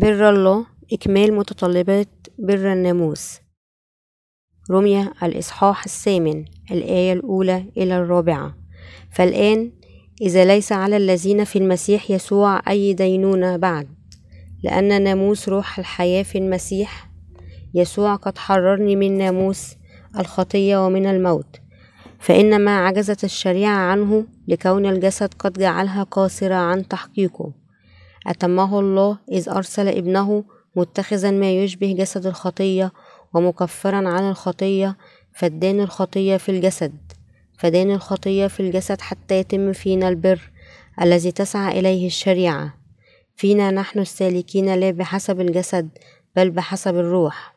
بر الله إكمال متطلبات بر الناموس. رمية الإصحاح الثامن الآية الأولى إلى الرابعة. فالآن إذا ليس على الذين في المسيح يسوع أي دينونة بعد لأن ناموس روح الحياة في المسيح يسوع قد حررني من ناموس الخطية ومن الموت. فإن ما عجزت الشريعة عنه لكون الجسد قد جعلها قاصرة عن تحقيقه. أتمه الله إذ أرسل ابنه متخذا ما يشبه جسد الخطية ومكفرا عن الخطية فدان الخطية في الجسد فدان الخطية في الجسد حتى يتم فينا البر الذي تسعى إليه الشريعة. فينا نحن السالكين لا بحسب الجسد بل بحسب الروح.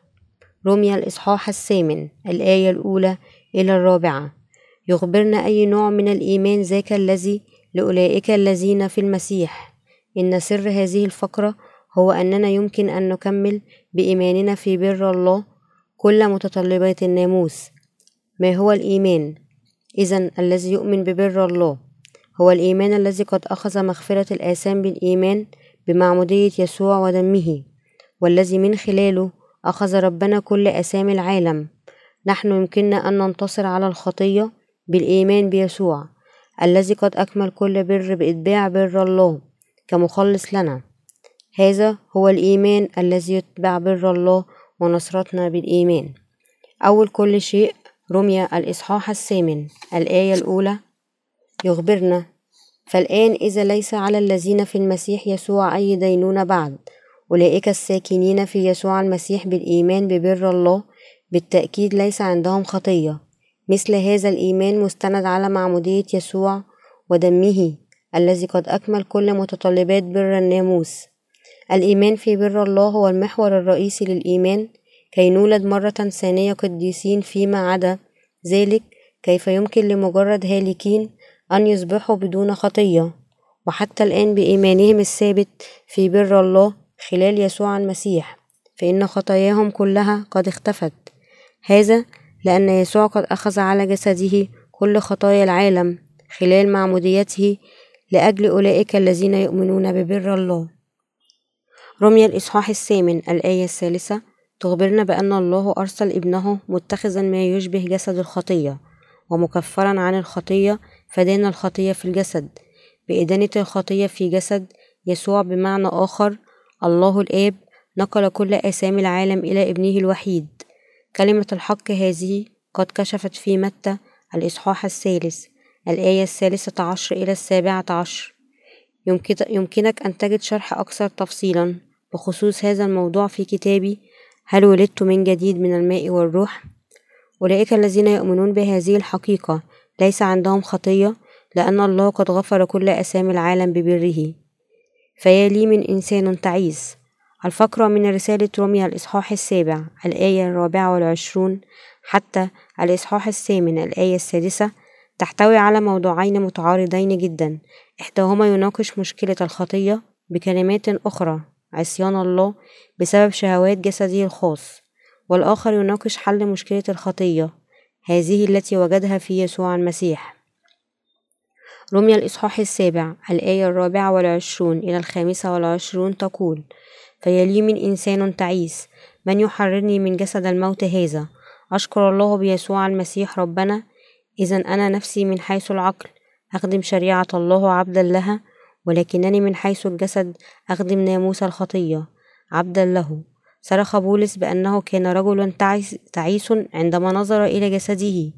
رمي الإصحاح الثامن الآية الأولى إلى الرابعة. يخبرنا أي نوع من الإيمان ذاك الذي لأولئك الذين في المسيح؟ إن سر هذه الفقرة هو أننا يمكن أن نكمل بإيماننا في بر الله كل متطلبات الناموس. ما هو الإيمان؟ إذا الذي يؤمن ببر الله هو الإيمان الذي قد أخذ مغفرة الآثام بالإيمان بمعمودية يسوع ودمه والذي من خلاله أخذ ربنا كل آثام العالم. نحن يمكننا أن ننتصر على الخطية بالإيمان بيسوع الذي قد أكمل كل بر بإتباع بر الله. كمخلص لنا. هذا هو الإيمان الذي يتبع بر الله ونصرتنا بالإيمان. أول كل شيء رمي الإصحاح الثامن الآية الأولى يخبرنا فالآن إذا ليس على الذين في المسيح يسوع أي دينونة بعد أولئك الساكنين في يسوع المسيح بالإيمان ببر الله بالتأكيد ليس عندهم خطية. مثل هذا الإيمان مستند على معمودية يسوع ودمه. الذي قد أكمل كل متطلبات بر الناموس. الإيمان في بر الله هو المحور الرئيسي للإيمان. كي نولد مرة ثانية قديسين فيما عدا ذلك كيف يمكن لمجرد هالكين أن يصبحوا بدون خطية؟ وحتى الآن بإيمانهم الثابت في بر الله خلال يسوع المسيح فإن خطاياهم كلها قد اختفت. هذا لأن يسوع قد أخذ على جسده كل خطايا العالم خلال معموديته لأجل أولئك الذين يؤمنون ببر الله. رمي الإصحاح الثامن الآية الثالثة تخبرنا بأن الله أرسل ابنه متخذا ما يشبه جسد الخطية ومكفرا عن الخطية فدان الخطية في الجسد. بإدانة الخطية في جسد يسوع بمعنى آخر الله الآب نقل كل آثام العالم إلى ابنه الوحيد. كلمة الحق هذه قد كشفت في متى الإصحاح الثالث. الآية الثالثة عشر إلى السابعة عشر. يمكنك أن تجد شرح أكثر تفصيلا. بخصوص هذا الموضوع في كتابي هل ولدت من جديد من الماء والروح؟ أولئك الذين يؤمنون بهذه الحقيقة. ليس عندهم خطية لأن الله قد غفر كل أسام العالم ببره. فيا لي من إنسان تعيس. الفقرة من رسالة روميا الإصحاح السابع الآية الرابعة والعشرون حتى الإصحاح الثامن الآية السادسة تحتوي على موضوعين متعارضين جدا. إحداهما يناقش مشكلة الخطية بكلمات أخرى عصيان الله بسبب شهوات جسده الخاص والآخر يناقش حل مشكلة الخطية هذه التي وجدها في يسوع المسيح. رمي الإصحاح السابع الآية الرابعة والعشرون إلى الخامسة والعشرون تقول فيلي من إنسان تعيس من يحررني من جسد الموت هذا؟ أشكر الله بيسوع المسيح ربنا إذا أنا نفسي من حيث العقل أخدم شريعة الله عبدا لها ولكنني من حيث الجسد أخدم ناموس الخطية عبدا له. صرخ بولس بأنه كان رجل تعيس عندما نظر إلى جسده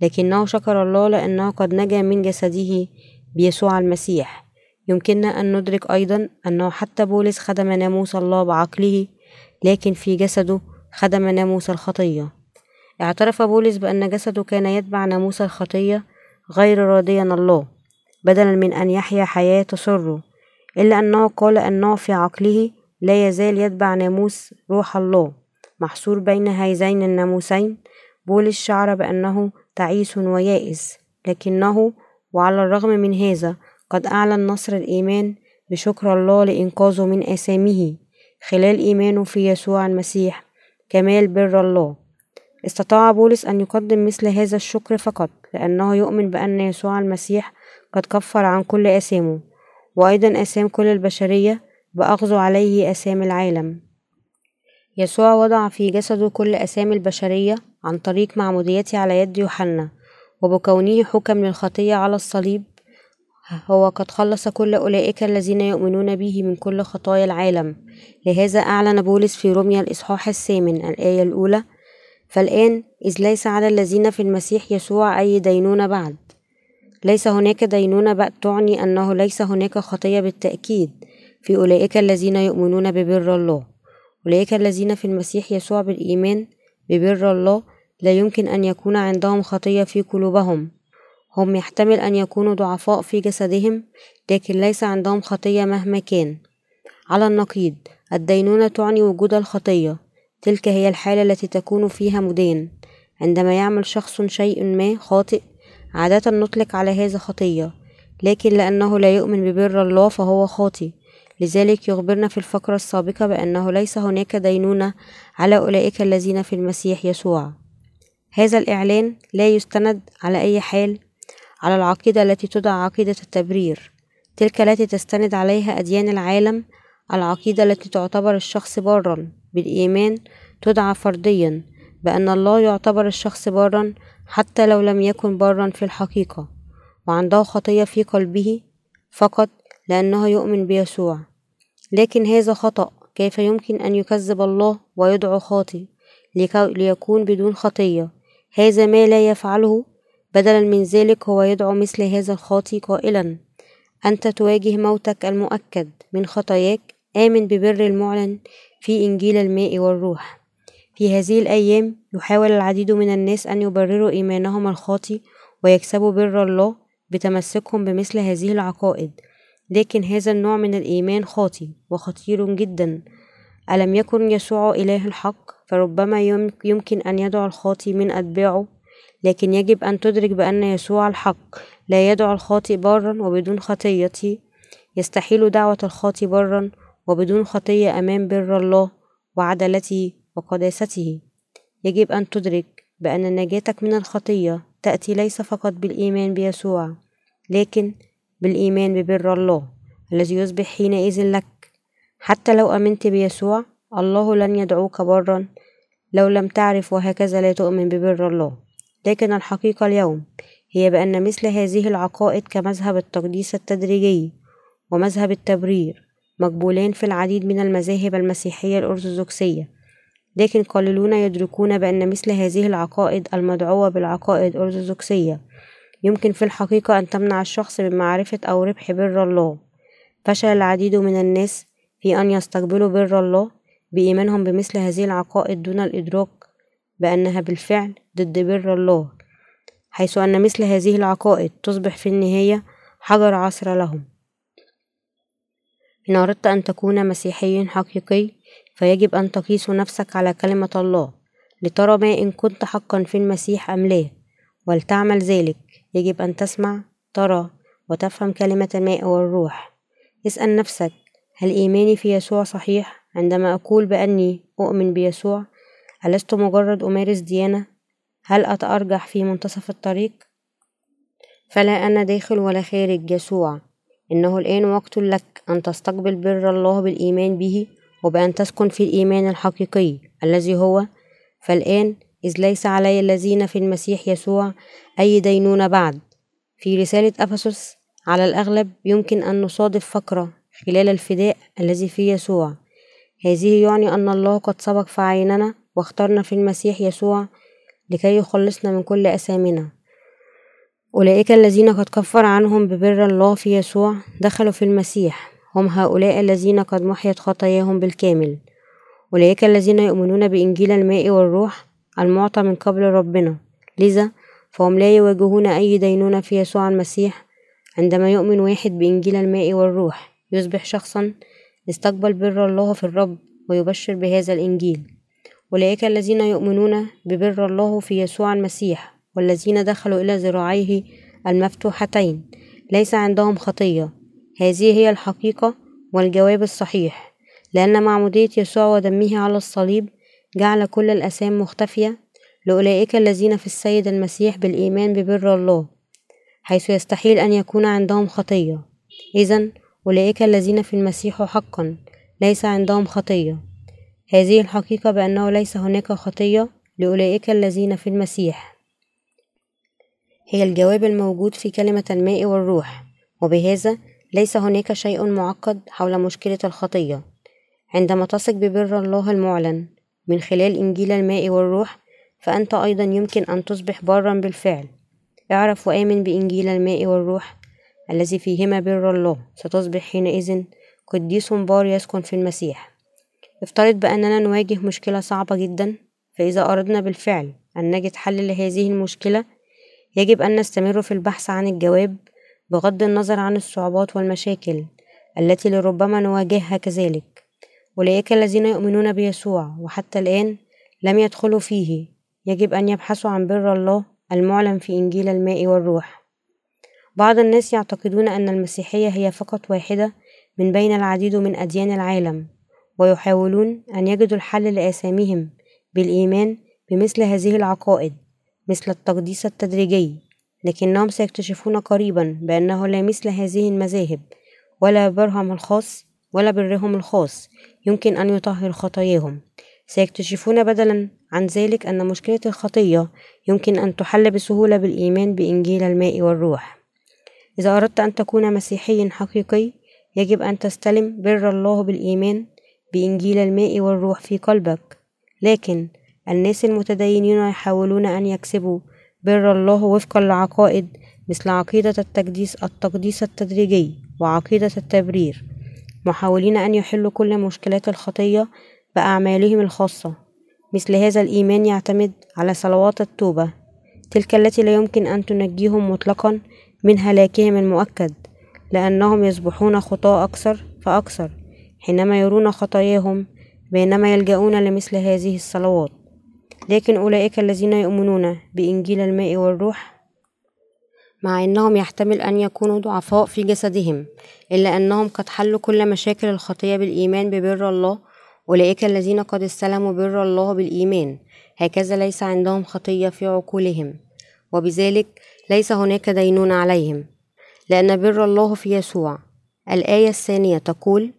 لكنه شكر الله لأنه قد نجا من جسده بيسوع المسيح. يمكننا أن ندرك أيضا أنه حتى بولس خدم ناموس الله بعقله لكن في جسده خدم ناموس الخطية. اعترف بولس بأن جسده كان يتبع ناموس الخطية غير راضيا الله بدلا من أن يحيا حياة تسره إلا أنه قال أنه في عقله لا يزال يتبع ناموس روح الله. محصور بين هذين الناموسين بولس شعر بأنه تعيس ويائس لكنه وعلى الرغم من هذا قد أعلن نصر الإيمان بشكر الله لإنقاذه من آثامه خلال إيمانه في يسوع المسيح كمال بر الله. استطاع بولس أن يقدم مثل هذا الشكر فقط لأنه يؤمن بأن يسوع المسيح قد كفر عن كل آثامه وأيضا آثام كل البشرية بأخذ عليه أسامي العالم. يسوع وضع في جسده كل أسامي البشرية عن طريق معموديته على يد يوحنا وبكونه حكم للخطية على الصليب هو قد خلص كل أولئك الذين يؤمنون به من كل خطايا العالم. لهذا أعلن بولس في روميا الإصحاح الثامن الآية الأولى فالآن إذ ليس على الذين في المسيح يسوع أي دينونة بعد. ليس هناك دينونة بعد تعني أنه ليس هناك خطية بالتأكيد في أولئك الذين يؤمنون ببر الله. أولئك الذين في المسيح يسوع بالإيمان ببر الله لا يمكن أن يكون عندهم خطية في قلوبهم. هم يحتمل أن يكونوا ضعفاء في جسدهم لكن ليس عندهم خطية مهما كان. على النقيض الدينونة تعني وجود الخطية. تلك هي الحالة التي تكون فيها مدان عندما يعمل شخص شيء ما خاطئ عادة نطلق على هذا خطية لكن لأنه لا يؤمن ببر الله فهو خاطئ. لذلك يخبرنا في الفقرة السابقة بأنه ليس هناك دينونة على أولئك الذين في المسيح يسوع. هذا الإعلان لا يستند على أي حال على العقيدة التي تدعى عقيدة التبرير. تلك التي تستند عليها أديان العالم العقيدة التي تعتبر الشخص بارا. بالإيمان تدعى فرديا بأن الله يعتبر الشخص بارا حتى لو لم يكن بارا في الحقيقة وعنده خطية في قلبه فقط لأنه يؤمن بيسوع. لكن هذا خطأ كيف يمكن أن يكذب الله ويدعو خاطئ ليكون بدون خطية؟ هذا ما لا يفعله بدلا من ذلك هو يدعو مثل هذا الخاطي قائلا أنت تواجه موتك المؤكد من خطاياك آمن ببر المعلن في إنجيل الماء والروح. في هذه الأيام يحاول العديد من الناس أن يبرروا إيمانهم الخاطي ويكسبوا بر الله بتمسكهم بمثل هذه العقائد. لكن هذا النوع من الإيمان خاطي وخطير جدا. ألم يكن يسوع إله الحق؟ فربما يمكن أن يدعو الخاطي من أتباعه لكن يجب أن تدرك بأن يسوع الحق لا يدعو الخاطئ برا وبدون خطية يستحيل دعوة الخاطئ برا وبدون خطية أمام بر الله وعدالته وقداسته. يجب أن تدرك بأن نجاتك من الخطية تأتي ليس فقط بالإيمان بيسوع لكن بالإيمان ببر الله الذي يصبح حينئذ لك. حتى لو أمنت بيسوع الله لن يدعوك برا لو لم تعرف وهكذا لا تؤمن ببر الله. لكن الحقيقة اليوم هي بأن مثل هذه العقائد كمذهب التقديس التدريجي ومذهب التبرير مقبولان في العديد من المذاهب المسيحية الأرثوذكسية. لكن قليلون يدركون بأن مثل هذه العقائد المدعوة بالعقائد الأرثوذكسية يمكن في الحقيقة أن تمنع الشخص من معرفة أو ربح بر الله. فشل العديد من الناس في أن يستقبلوا بر الله بإيمانهم بمثل هذه العقائد دون الإدراك بأنها بالفعل ضد بر الله. حيث أن مثل هذه العقائد تصبح في النهاية حجر عصر لهم. إن أردت أن تكون مسيحي حقيقي فيجب أن تقيس نفسك على كلمة الله. لترى ما إن كنت حقا في المسيح أم لا ولتعمل ذلك يجب أن تسمع ترى وتفهم كلمة الماء والروح. اسأل نفسك هل إيماني في يسوع صحيح؟ عندما أقول بأني أؤمن بيسوع ألست مجرد أمارس ديانة؟ هل أتأرجح في منتصف الطريق؟ فلا أنا داخل ولا خارج يسوع. إنه الآن وقت لك أن تستقبل بر الله بالإيمان به وبأن تسكن في الإيمان الحقيقي الذي هو. فالآن إذ ليس علي الذين في المسيح يسوع أي دينونة بعد. في رسالة أفسس على الأغلب يمكن أن نصادف فقرة خلال الفداء الذي في يسوع. هذه يعني أن الله قد سبق في عيننا واخترنا في المسيح يسوع لكي يخلصنا من كل أثامنا أولئك الذين قد كفر عنهم ببر الله في يسوع دخلوا في المسيح. هم هؤلاء الذين قد محيت خطاياهم بالكامل. أولئك الذين يؤمنون بإنجيل الماء والروح المعطى من قبل ربنا. لذا فهم لا يواجهون أي دينونة في يسوع المسيح عندما يؤمن واحد بإنجيل الماء والروح. يصبح شخصا استقبل بر الله في الرب ويبشر بهذا الإنجيل. أولئك الذين يؤمنون ببر الله في يسوع المسيح والذين دخلوا إلى ذراعيه المفتوحتين. ليس عندهم خطية. هذه هي الحقيقة والجواب الصحيح. لأن معمودية يسوع ودمه على الصليب جعل كل الأسام مختفية لأولئك الذين في السيد المسيح بالإيمان ببر الله حيث يستحيل أن يكون عندهم خطية. إذا أولئك الذين في المسيح حقا ليس عندهم خطية. هذه الحقيقة بأنه ليس هناك خطية لأولئك الذين في المسيح. هي الجواب الموجود في كلمة الماء والروح وبهذا ليس هناك شيء معقد حول مشكلة الخطية. عندما تثق ببر الله المعلن من خلال إنجيل الماء والروح فأنت أيضا يمكن أن تصبح برا بالفعل. اعرف وآمن بإنجيل الماء والروح الذي فيهما بر الله. ستصبح حينئذ قديس بار يسكن في المسيح. افترض بأننا نواجه مشكلة صعبة جدا فإذا أردنا بالفعل أن نجد حل لهذه المشكلة يجب أن نستمر في البحث عن الجواب بغض النظر عن الصعوبات والمشاكل التي لربما نواجهها كذلك. أولئك الذين يؤمنون بيسوع وحتى الآن لم يدخلوا فيه. يجب أن يبحثوا عن بر الله المعلن في إنجيل الماء والروح. بعض الناس يعتقدون أن المسيحية هي فقط واحدة من بين العديد من أديان العالم ويحاولون أن يجدوا الحل لآثامهم بالإيمان بمثل هذه العقائد. مثل التقديس التدريجي لكنهم سيكتشفون قريبا بأنه لا مثل هذه المذاهب ولا برهم الخاص ولا برهم الخاص يمكن أن يطهر خطاياهم. سيكتشفون بدلا عن ذلك أن مشكلة الخطية يمكن أن تحل بسهولة بالإيمان بإنجيل الماء والروح. إذا أردت أن تكون مسيحي حقيقي يجب أن تستلم بر الله بالإيمان بإنجيل الماء والروح في قلبك. لكن الناس المتدينين يحاولون أن يكسبوا بر الله وفقا لعقائد مثل عقيدة التقديس التقديس التدريجي وعقيدة التبرير محاولين أن يحلوا كل مشكلات الخطية بأعمالهم الخاصة. مثل هذا الإيمان يعتمد على صلوات التوبة تلك التي لا يمكن أن تنجيهم مطلقا من هلاكهم المؤكد لأنهم يصبحون خطاة أكثر فأكثر حينما يرون خطاياهم بينما يلجؤون لمثل هذه الصلوات. لكن أولئك الذين يؤمنون بإنجيل الماء والروح مع أنهم يحتمل أن يكونوا ضعفاء في جسدهم إلا أنهم قد حلوا كل مشاكل الخطية بالإيمان ببر الله. أولئك الذين قد استلموا بر الله بالإيمان. هكذا ليس عندهم خطية في عقولهم وبذلك ليس هناك دينون عليهم لأن بر الله في يسوع. الآية الثانية تقول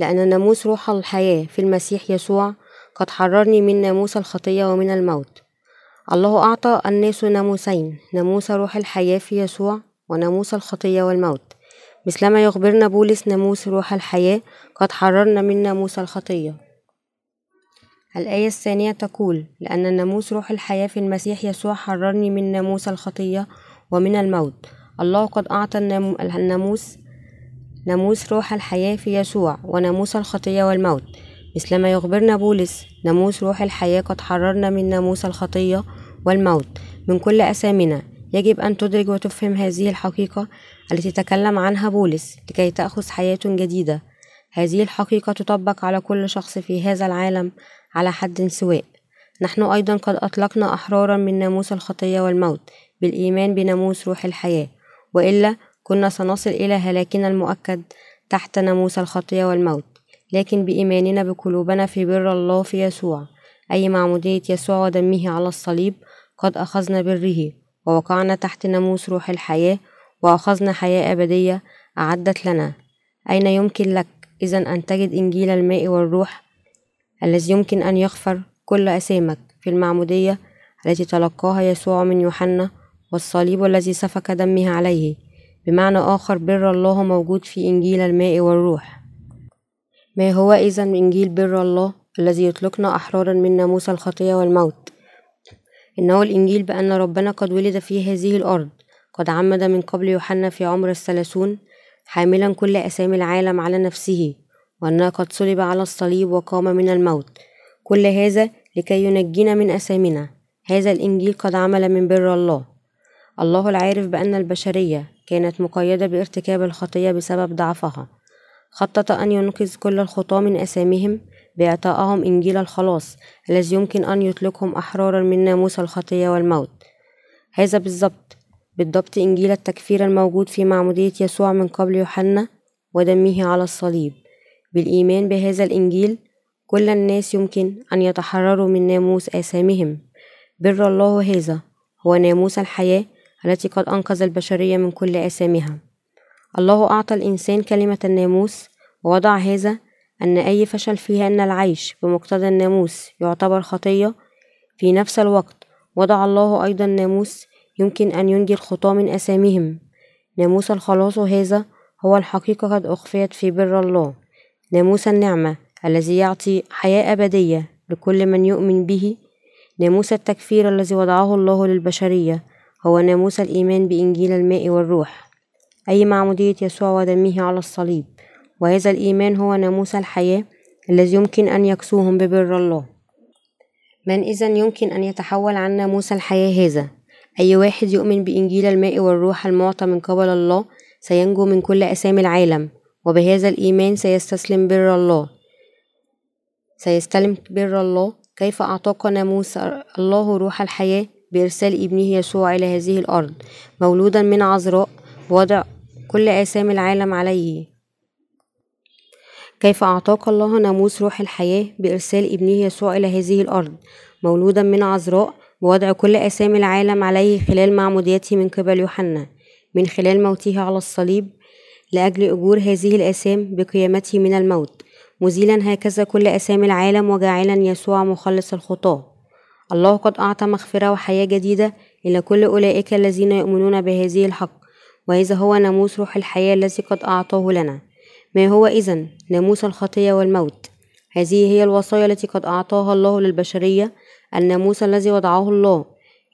لأن ناموس روح الحياة في المسيح يسوع قد حررني من ناموس الخطية ومن الموت. الله أعطى الناس ناموسين ناموس روح الحياة في يسوع وناموس الخطية والموت. مثلما يخبرنا بولس ناموس روح الحياة قد حررنا من ناموس الخطية. الآية الثانية تقول لأن ناموس روح الحياة في المسيح يسوع حررني من ناموس الخطية ومن الموت. الله قد أعطى الناموس ناموس روح الحياة في يسوع وناموس الخطية والموت. مثلما يخبرنا بولس ناموس روح الحياة قد حررنا من ناموس الخطية والموت. من كل أسامنا يجب أن تدرك وتفهم هذه الحقيقة التي تكلم عنها بولس لكي تأخذ حياة جديدة. هذه الحقيقة تطبق على كل شخص في هذا العالم على حد سواء. نحن أيضا قد أطلقنا أحرارا من ناموس الخطية والموت بالإيمان بناموس روح الحياة. وإلا كنا سنصل إلى هلاكنا المؤكد تحت ناموس الخطية والموت. لكن بإيماننا بقلوبنا في بر الله في يسوع. أي معمودية يسوع ودمه على الصليب قد أخذنا بره ووقعنا تحت ناموس روح الحياة وأخذنا حياة أبدية أعدت لنا. أين يمكن لك إذا أن تجد إنجيل الماء والروح الذي يمكن أن يغفر كل أثامك في المعمودية التي تلقاها يسوع من يوحنا والصليب الذي سفك دمه عليه؟ بمعنى آخر بر الله موجود في إنجيل الماء والروح. ما هو إذا إنجيل بر الله الذي يطلقنا أحرارا من ناموس الخطية والموت؟ إنه الإنجيل بأن ربنا قد ولد في هذه الأرض قد عمد من قبل يوحنا في عمر الثلاثون حاملا كل أسامي العالم على نفسه وأنه قد صلب على الصليب وقام من الموت. كل هذا لكي ينجينا من أسامنا هذا الإنجيل قد عمل من بر الله. الله العارف بأن البشرية كانت مقيدة بارتكاب الخطية بسبب ضعفها. خطط أن ينقذ كل الخطاة من أسامهم بإعطائهم إنجيل الخلاص الذي يمكن أن يطلقهم أحرارا من ناموس الخطية والموت. هذا بالضبط بالضبط إنجيل التكفير الموجود في معمودية يسوع من قبل يوحنا ودمه على الصليب. بالإيمان بهذا الإنجيل كل الناس يمكن أن يتحرروا من ناموس آثامهم بر الله هذا هو ناموس الحياة التي قد أنقذ البشرية من كل آثامها الله أعطى الإنسان كلمة الناموس ووضع هذا أن أي فشل فيها أن العيش بمقتضى الناموس يعتبر خطية. في نفس الوقت وضع الله أيضا ناموس يمكن أن ينجي الخطاة من أسامهم ناموس الخلاص هذا هو الحقيقة قد أخفيت في بر الله. ناموس النعمة الذي يعطي حياة أبدية لكل من يؤمن به. ناموس التكفير الذي وضعه الله للبشرية هو ناموس الإيمان بإنجيل الماء والروح. أي معمودية يسوع ودمه على الصليب. وهذا الإيمان هو ناموس الحياة الذي يمكن أن يكسوهم ببر الله. من إذا يمكن أن يتحول عن ناموس الحياة هذا؟ أي واحد يؤمن بإنجيل الماء والروح المعطى من قبل الله سينجو من كل أسامي العالم وبهذا الإيمان سيستسلم بر الله. سيستلم بر الله. كيف أعطاك ناموس الله روح الحياة؟ بإرسال ابنه يسوع إلى هذه الأرض. مولودا من عذراء. وضع كل آثام العالم عليه. كيف أعطاك الله ناموس روح الحياة بإرسال ابنه يسوع إلى هذه الأرض؟ مولودا من عذراء ووضع كل آثام العالم عليه خلال معموديته من قبل يوحنا. من خلال موته على الصليب لأجل أجور هذه الآثام بقيامته من الموت. مزيلا هكذا كل آثام العالم وجاعلا يسوع مخلص الخطاة. الله قد أعطى مغفرة وحياة جديدة إلى كل أولئك الذين يؤمنون بهذه الحق. وهذا هو ناموس روح الحياة الذي قد أعطاه لنا. ما هو إذن؟ ناموس الخطية والموت. هذه هي الوصايا التي قد أعطاها الله للبشرية. الناموس الذي وضعه الله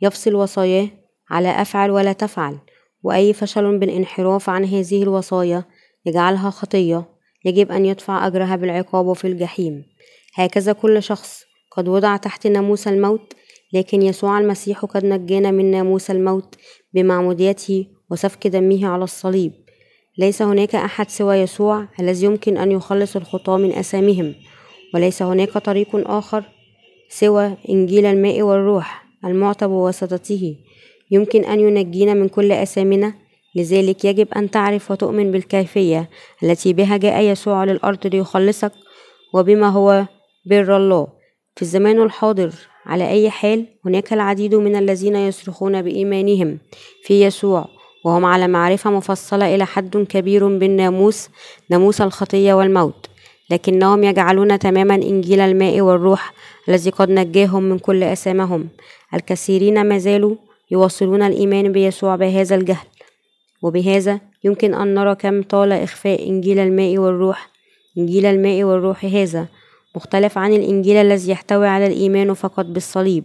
يفصل وصاياه على أفعل ولا تفعل. وأي فشل بالانحراف عن هذه الوصايا يجعلها خطية. يجب أن يدفع أجرها بالعقاب في الجحيم. هكذا كل شخص قد وضع تحت ناموس الموت لكن يسوع المسيح قد نجانا من ناموس الموت بمعموديته وسفك دمه على الصليب. ليس هناك أحد سوى يسوع الذي يمكن أن يخلص الخطاة من أسامهم وليس هناك طريق آخر سوى إنجيل الماء والروح المعطى بواسطته يمكن أن ينجينا من كل أسامنا لذلك يجب أن تعرف وتؤمن بالكيفية التي بها جاء يسوع للأرض ليخلصك وبما هو بر الله. في الزمان الحاضر على أي حال هناك العديد من الذين يصرخون بإيمانهم في يسوع. وهم على معرفة مفصلة إلى حد كبير بالناموس ناموس الخطية والموت لكنهم يجعلون تماما إنجيل الماء والروح الذي قد نجاهم من كل أسامهم. الكثيرين ما زالوا يواصلون الإيمان بيسوع بهذا الجهل. وبهذا يمكن أن نرى كم طال إخفاء إنجيل الماء والروح إنجيل الماء والروح هذا مختلف عن الإنجيل الذي يحتوي على الإيمان فقط بالصليب.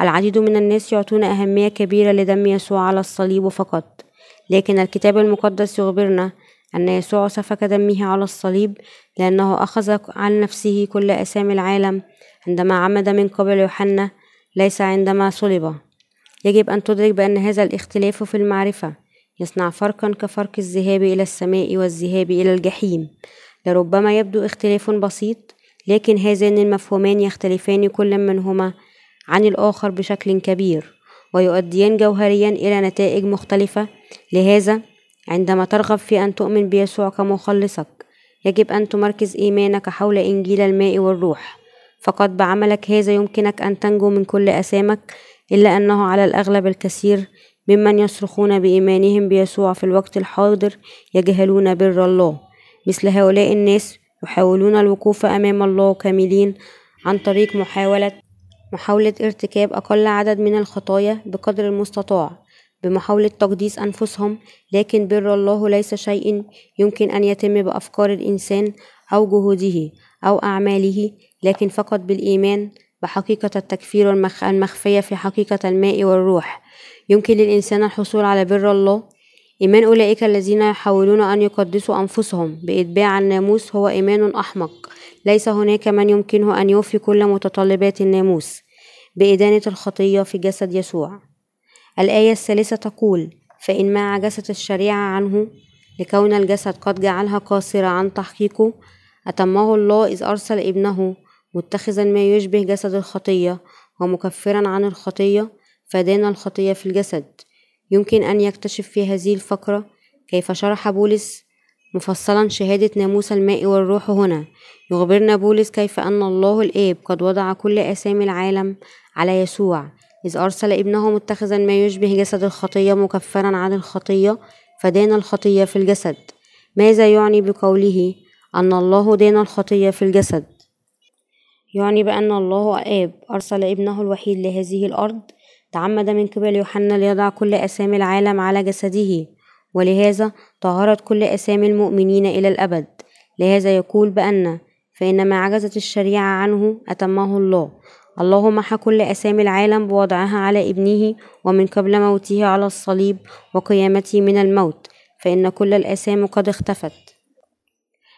العديد من الناس يعطون أهمية كبيرة لدم يسوع على الصليب فقط. لكن الكتاب المقدس يخبرنا أن يسوع سفك دمه على الصليب لأنه أخذ عن نفسه كل أسامي العالم عندما عمد من قبل يوحنا ليس عندما صلب. يجب أن تدرك بأن هذا الاختلاف في المعرفة يصنع فرقا كفرق الذهاب إلى السماء والذهاب إلى الجحيم. لربما يبدو اختلاف بسيط لكن هذان المفهومان يختلفان كل منهما عن الآخر بشكل كبير ويؤديان جوهريا إلى نتائج مختلفة. لهذا عندما ترغب في أن تؤمن بيسوع كمخلصك يجب أن تمركز إيمانك حول إنجيل الماء والروح. فقط بعملك هذا يمكنك أن تنجو من كل أسامك إلا أنه على الأغلب الكثير ممن يصرخون بإيمانهم بيسوع في الوقت الحاضر يجهلون بر الله. مثل هؤلاء الناس يحاولون الوقوف أمام الله كاملين عن طريق محاولة محاولة ارتكاب أقل عدد من الخطايا بقدر المستطاع بمحاولة تقديس أنفسهم لكن بر الله ليس شيء يمكن أن يتم بأفكار الإنسان أو جهوده أو أعماله لكن فقط بالإيمان بحقيقة التكفير المخفية في حقيقة الماء والروح. يمكن للإنسان الحصول على بر الله. إيمان أولئك الذين يحاولون أن يقدسوا أنفسهم بإتباع الناموس هو إيمان أحمق. ليس هناك من يمكنه أن يوفي كل متطلبات الناموس. بإدانة الخطية في جسد يسوع. الآية الثالثة تقول فإن ما عجزت الشريعة عنه لكون الجسد قد جعلها قاصرة عن تحقيقه أتمه الله إذ أرسل ابنه متخذا ما يشبه جسد الخطية ومكفرا عن الخطية فدان الخطية في الجسد. يمكن أن يكتشف في هذه الفقرة كيف شرح بولس مفصلا شهادة ناموس الماء والروح هنا. يخبرنا بولس كيف أن الله الآب قد وضع كل أسامي العالم على يسوع إذ أرسل ابنه متخذا ما يشبه جسد الخطية مكفرا عن الخطية فدان الخطية في الجسد. ماذا يعني بقوله أن الله دان الخطية في الجسد؟ يعني بأن الله الآب أرسل ابنه الوحيد لهذه الأرض تعمد من قبل يوحنا ليضع كل أسامي العالم على جسده. ولهذا طهرت كل أسامي المؤمنين إلى الأبد. لهذا يقول بأن فإن ما عجزت الشريعة عنه أتمه الله. الله محى كل أسامي العالم بوضعها على ابنه ومن قبل موته على الصليب وقيامته من الموت فإن كل الأسامي قد اختفت.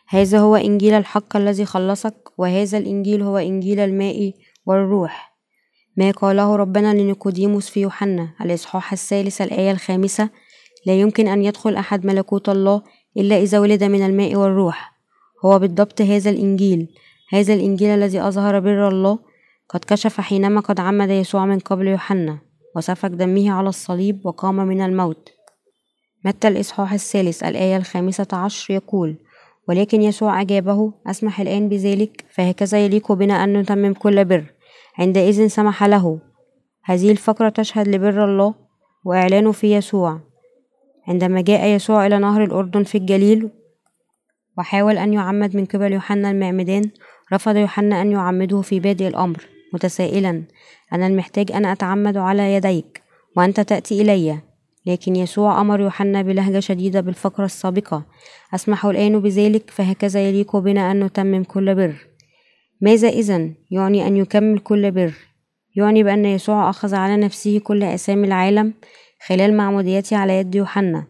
هذا هو إنجيل الحق الذي خلصك وهذا الإنجيل هو إنجيل الماء والروح. ما قاله ربنا لنيقوديموس في يوحنا الإصحاح الثالث الآية الخامسة لا يمكن أن يدخل أحد ملكوت الله إلا إذا ولد من الماء والروح. هو بالضبط هذا الإنجيل. هذا الإنجيل الذي أظهر بر الله قد كشف حينما قد عمد يسوع من قبل يوحنا وسفك دمه على الصليب وقام من الموت. متى الإصحاح الثالث الآية الخامسة عشر يقول ولكن يسوع أجابه أسمح الآن بذلك فهكذا يليق بنا أن نتمم كل بر عندئذ سمح له. هذه الفقرة تشهد لبر الله وإعلانه في يسوع. عندما جاء يسوع إلى نهر الأردن في الجليل وحاول أن يعمد من قبل يوحنا المعمدان رفض يوحنا أن يعمده في بادئ الأمر. متسائلا أنا المحتاج أن أتعمد على يديك وأنت تأتي إلي. لكن يسوع أمر يوحنا بلهجة شديدة بالفقرة السابقة. أسمح الآن بذلك فهكذا يليق بنا أن نتمم كل بر. ماذا إذا يعني أن يكمل كل بر. يعني بأن يسوع أخذ على نفسه كل أسامي العالم خلال معموديته على يد يوحنا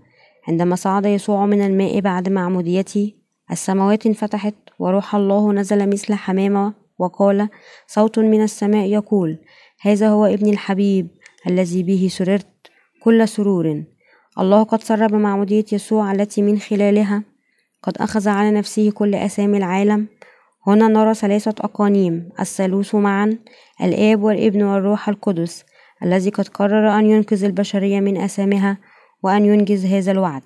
عندما صعد يسوع من الماء بعد معموديته السماوات انفتحت وروح الله نزل مثل حمامة وقال صوت من السماء يقول هذا هو ابن الحبيب الذي به سررت كل سرور. الله قد سر بمعمودية يسوع التي من خلالها قد أخذ على نفسه كل أسامي العالم. هنا نرى ثلاثة أقانيم الثالوث معا الآب والابن والروح القدس. الذي قد قرر أن ينقذ البشرية من أسامها وأن ينجز هذا الوعد.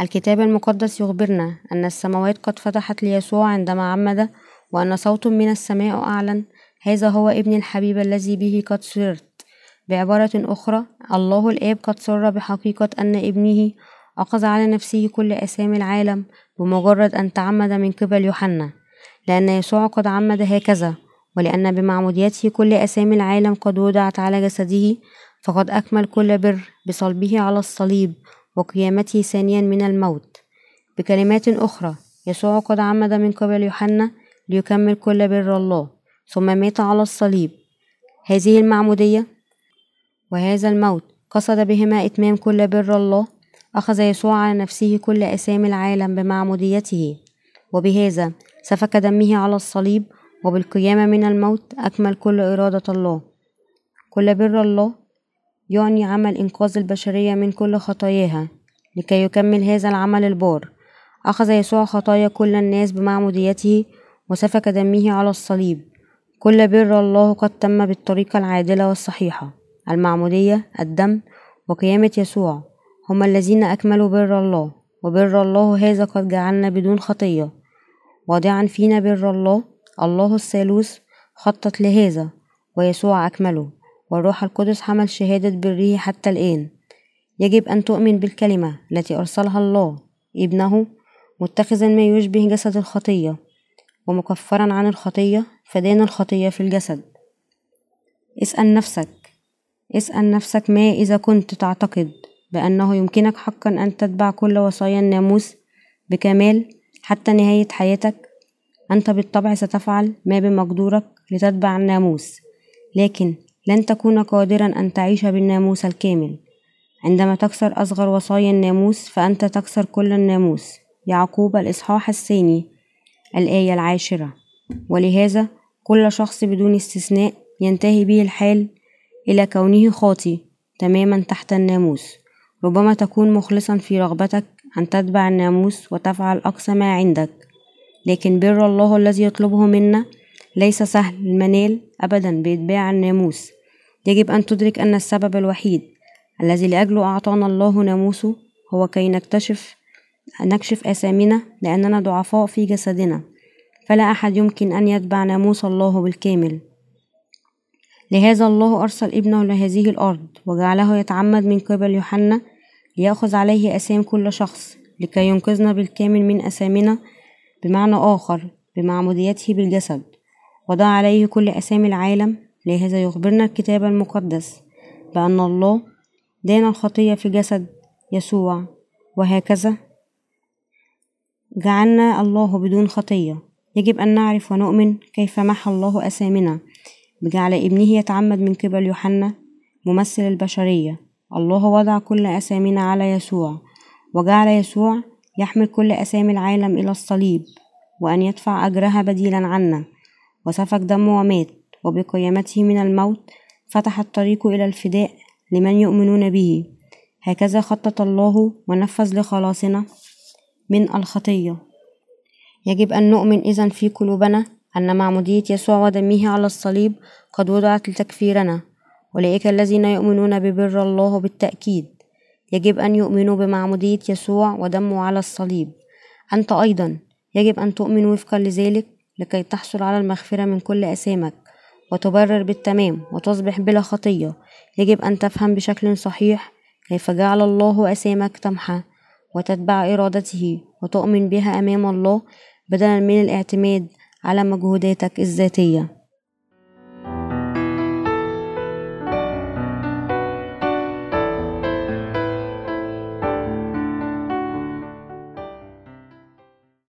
الكتاب المقدس يخبرنا أن السماوات قد فتحت ليسوع عندما عمد وأن صوت من السماء أعلن هذا هو ابن الحبيب الذي به قد سررت بعبارة أخرى الله الآب قد سر بحقيقة أن ابنه أخذ على نفسه كل أسامي العالم بمجرد أن تعمد من قبل يوحنا لأن يسوع قد عمد هكذا ولأن بمعموديته كل أسامي العالم قد وضعت على جسده فقد أكمل كل بر بصلبه على الصليب وقيامته ثانيا من الموت. بكلمات أخرى يسوع قد عمد من قبل يوحنا ليكمل كل بر الله ثم مات على الصليب. هذه المعمودية وهذا الموت قصد بهما إتمام كل بر الله أخذ يسوع على نفسه كل أسامي العالم بمعموديته. وبهذا سفك دمه على الصليب وبالقيامة من الموت أكمل كل إرادة الله. كل بر الله يعني عمل إنقاذ البشرية من كل خطاياها لكي يكمل هذا العمل البار. أخذ يسوع خطايا كل الناس بمعموديته وسفك دمه على الصليب. كل بر الله قد تم بالطريقة العادلة والصحيحة. المعمودية الدم وقيامة يسوع هما الذين أكملوا بر الله وبر الله هذا قد جعلنا بدون خطية. واضعا فينا بر الله الله الثالوث خطط لهذا ويسوع أكمله. والروح القدس حمل شهادة بره حتى الآن. يجب أن تؤمن بالكلمة التي أرسلها الله ابنه متخذا ما يشبه جسد الخطية. ومكفرا عن الخطية فدان الخطية في الجسد. اسأل نفسك. اسأل نفسك ما إذا كنت تعتقد بأنه يمكنك حقا أن تتبع كل وصايا الناموس بكمال حتى نهاية حياتك. أنت بالطبع ستفعل ما بمقدورك لتتبع الناموس لكن لن تكون قادرا أن تعيش بالناموس الكامل. عندما تكسر أصغر وصايا الناموس فأنت تكسر كل الناموس. يعقوب الإصحاح الثاني الآية العاشرة. ولهذا كل شخص بدون استثناء ينتهي به الحال إلى كونه خاطي تماما تحت الناموس. ربما تكون مخلصا في رغبتك أن تتبع الناموس وتفعل أقصى ما عندك. لكن بر الله الذي يطلبه منا ليس سهل المنال أبدا بإتباع الناموس. يجب أن تدرك أن السبب الوحيد الذي لأجله أعطانا الله ناموسه هو كي نكتشف نكشف آثامنا لأننا ضعفاء في جسدنا. فلا أحد يمكن أن يتبع ناموس الله بالكامل. لهذا الله أرسل ابنه لهذه الأرض وجعله يتعمد من قبل يوحنا ليأخذ عليه أسام كل شخص لكي ينقذنا بالكامل من أسامنا بمعنى آخر بمعموديته بالجسد. وضع عليه كل أسامي العالم لهذا يخبرنا الكتاب المقدس بأن الله دان الخطية في جسد يسوع وهكذا جعلنا الله بدون خطية. يجب أن نعرف ونؤمن كيف محى الله أسامنا بجعل ابنه يتعمد من قبل يوحنا ممثل البشرية. الله وضع كل أسامينا على يسوع وجعل يسوع يحمل كل أسامي العالم إلى الصليب وأن يدفع أجرها بديلا عنا. وسفك دمه ومات وبقيامته من الموت فتح الطريق إلى الفداء لمن يؤمنون به. هكذا خطط الله ونفذ لخلاصنا من الخطية. يجب أن نؤمن إذا في قلوبنا أن معمودية يسوع ودمه على الصليب قد وضعت لتكفيرنا. أولئك الذين يؤمنون ببر الله بالتأكيد. يجب أن يؤمنوا بمعمودية يسوع ودمه على الصليب. أنت أيضا يجب أن تؤمن وفقا لذلك لكي تحصل على المغفرة من كل أثامك وتبرر بالتمام وتصبح بلا خطية. يجب أن تفهم بشكل صحيح كيف جعل الله أثامك تمحى وتتبع إرادته وتؤمن بها أمام الله بدلا من الاعتماد على مجهوداتك الذاتية.